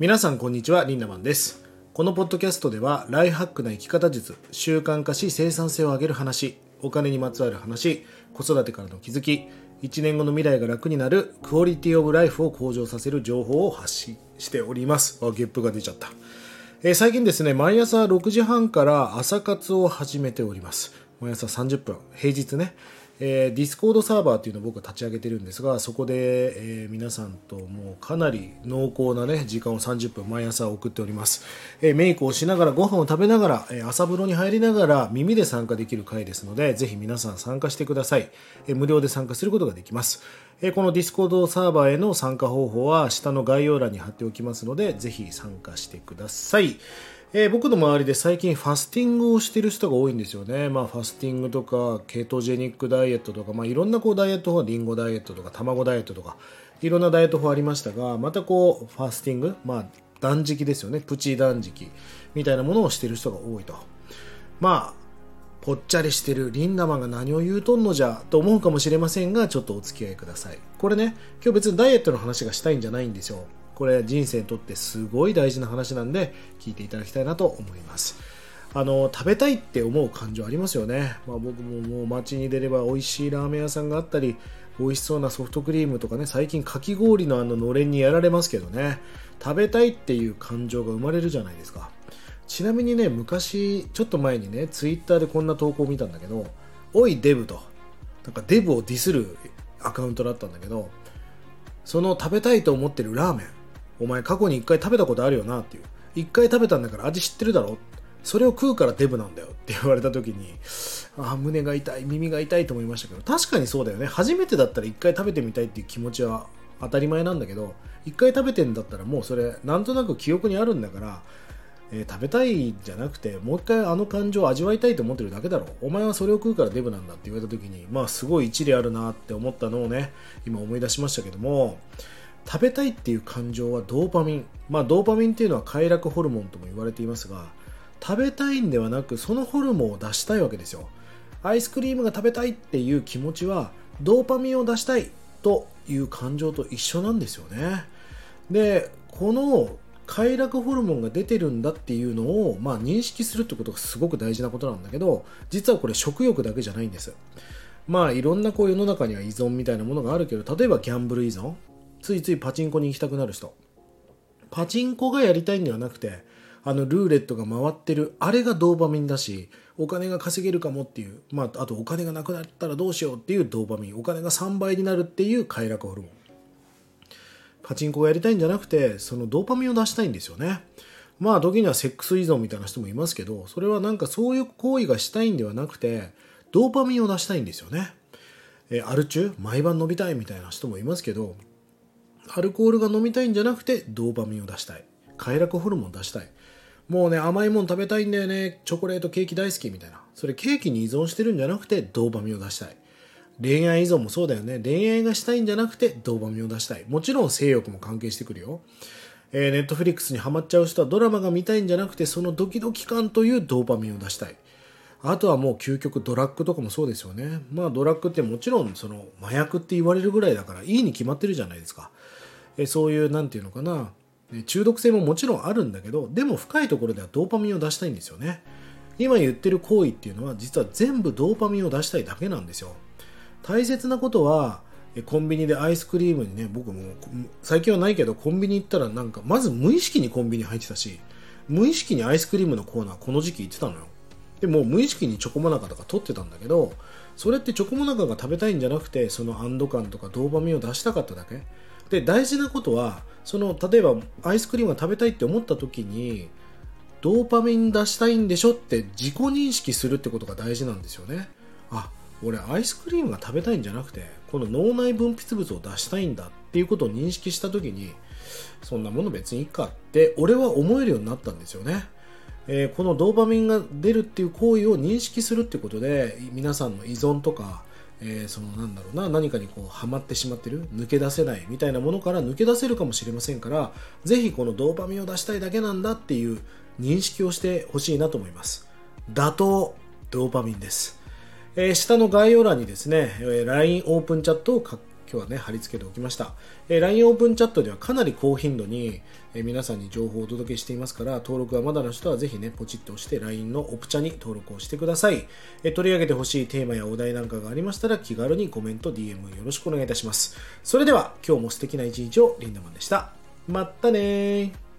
皆さんこんにちはリンダマンです。このポッドキャストではライフハックな生き方術習慣化し生産性を上げる話お金にまつわる話子育てからの気づき1年後の未来が楽になるクオリティオブライフを向上させる情報を発信しております。あゲップが出ちゃった。えー、最近ですね、毎朝6時半から朝活を始めております。毎朝30分、平日ね、えー、ディスコードサーバーっていうのを僕は立ち上げてるんですが、そこで、えー、皆さんともうかなり濃厚なね、時間を30分毎朝送っております。えー、メイクをしながら、ご飯を食べながら、え朝風呂に入りながら耳で参加できる会ですので、ぜひ皆さん参加してください。え無料で参加することができます。えこのディスコードサーバーへの参加方法は下の概要欄に貼っておきますので、ぜひ参加してください。えー、僕の周りで最近ファスティングをしてる人が多いんですよね。まあファスティングとか、ケトジェニックダイエットとか、まあいろんなこうダイエット法、リンゴダイエットとか、卵ダイエットとか、いろんなダイエット法ありましたが、またこう、ファスティング、まあ断食ですよね。プチ断食みたいなものをしてる人が多いと。まあ、ぽっちゃりしてるリンダマンが何を言うとんのじゃと思うかもしれませんが、ちょっとお付き合いください。これね、今日別にダイエットの話がしたいんじゃないんですよ。これ人生にとってすごい大事な話なんで聞いていただきたいなと思います。あの食べたいって思う感情ありますよね、まあ、僕ももう街に出れば美味しいラーメン屋さんがあったり美味しそうなソフトクリームとかね最近かき氷のあののれんにやられますけどね。食べたいっていう感情が生まれるじゃないですか。ちなみにね昔ちょっと前にねツイッターでこんな投稿を見たんだけど「おいデブ」となんかデブをディスるアカウントだったんだけどその食べたいと思ってるラーメンお前過去に一回食べたことあるよなっていう。一回食べたんだから味知ってるだろそれを食うからデブなんだよって言われた時に、ああ、胸が痛い、耳が痛いと思いましたけど、確かにそうだよね。初めてだったら一回食べてみたいっていう気持ちは当たり前なんだけど、一回食べてんだったらもうそれ、なんとなく記憶にあるんだから、えー、食べたいじゃなくて、もう一回あの感情を味わいたいと思ってるだけだろ。お前はそれを食うからデブなんだって言われた時に、まあすごい一理あるなって思ったのをね、今思い出しましたけども、食べたいっていう感情はドーパミン、まあ、ドーパミンっていうのは快楽ホルモンとも言われていますが食べたいんではなくそのホルモンを出したいわけですよ。アイスクリームが食べたいっていう気持ちはドーパミンを出したいという感情と一緒なんですよね。でこの快楽ホルモンが出てるんだっていうのを、まあ、認識するってことがすごく大事なことなんだけど実はこれ食欲だけじゃないんです。まあいろんなこう世の中には依存みたいなものがあるけど例えばギャンブル依存。ついついパチンコに行きたくなる人。パチンコがやりたいんではなくてあのルーレットが回ってる。あれがドーパミンだしお金が稼げるかもっていう、まあ、あとお金がなくなったらどうしようっていうドーパミン。お金が3倍になるっていう快楽ホルモン。パチンコをやりたいんじゃなくてそのドーパミンを出したいんですよね。まあ時にはセックス依存みたいな人もいますけどそれはなんかそういう行為がしたいんではなくてドーパミンを出したいんですよね。えアル中？毎晩飲みたいみたいな人もいますけどアルコールが飲みたいんじゃなくてドーパミンを出したい。快楽ホルモンを出したい。もうね甘いもん食べたいんだよね。チョコレートケーキ大好きみたいな。それケーキに依存してるんじゃなくてドーパミンを出したい。恋愛依存もそうだよね。恋愛がしたいんじゃなくてドーパミンを出したい。もちろん性欲も関係してくるよ。えー、ネットフリックスにハマっちゃう人はドラマが見たいんじゃなくてそのドキドキ感というドーパミンを出したい。あとはもう究極ドラッグとかもそうですよね。まあドラッグってもちろんその麻薬って言われるぐらいだからいいに決まってるじゃないですか。えそういう何て言うのかな。中毒性ももちろんあるんだけどでも深いところではドーパミンを出したいんですよね。今言ってる行為っていうのは実は全部ドーパミンを出したいだけなんですよ。大切なことはコンビニでアイスクリームにね僕も最近はないけどコンビニ行ったらなんかまず無意識にコンビニ入ってたし無意識にアイスクリームのコーナーこの時期行ってたのよ。でも無意識にチョコモナカとか取ってたんだけどそれってチョコモナカが食べたいんじゃなくてその安堵感とかドーパミンを出したかっただけ。で大事なことはその例えばアイスクリームが食べたいって思った時にドーパミン出したいんでしょって自己認識するってことが大事なんですよね。あ俺アイスクリームが食べたいんじゃなくてこの脳内分泌物を出したいんだっていうことを認識した時にそんなもの別にいいかって俺は思えるようになったんですよね、えー、このドーパミンが出るっていう行為を認識するってことで皆さんの依存とかえー、そのなんだろうな何かにこうハマってしまってる抜け出せないみたいなものから抜け出せるかもしれませんからぜひこのドーパミンを出したいだけなんだっていう認識をしてほしいなと思います。打倒ドーパミンです、えー、下の概要欄にですね LINE オープンチャットを今日はね、貼り付けておきました。えー、LINE オープンチャットではかなり高頻度に、えー、皆さんに情報をお届けしていますから、登録がまだの人はぜひね、ポチッと押して LINE のオプチャに登録をしてください。えー、取り上げてほしいテーマやお題なんかがありましたら、気軽にコメント、DM よろしくお願いいたします。それでは、今日も素敵な一日をリンダマンでした。まったね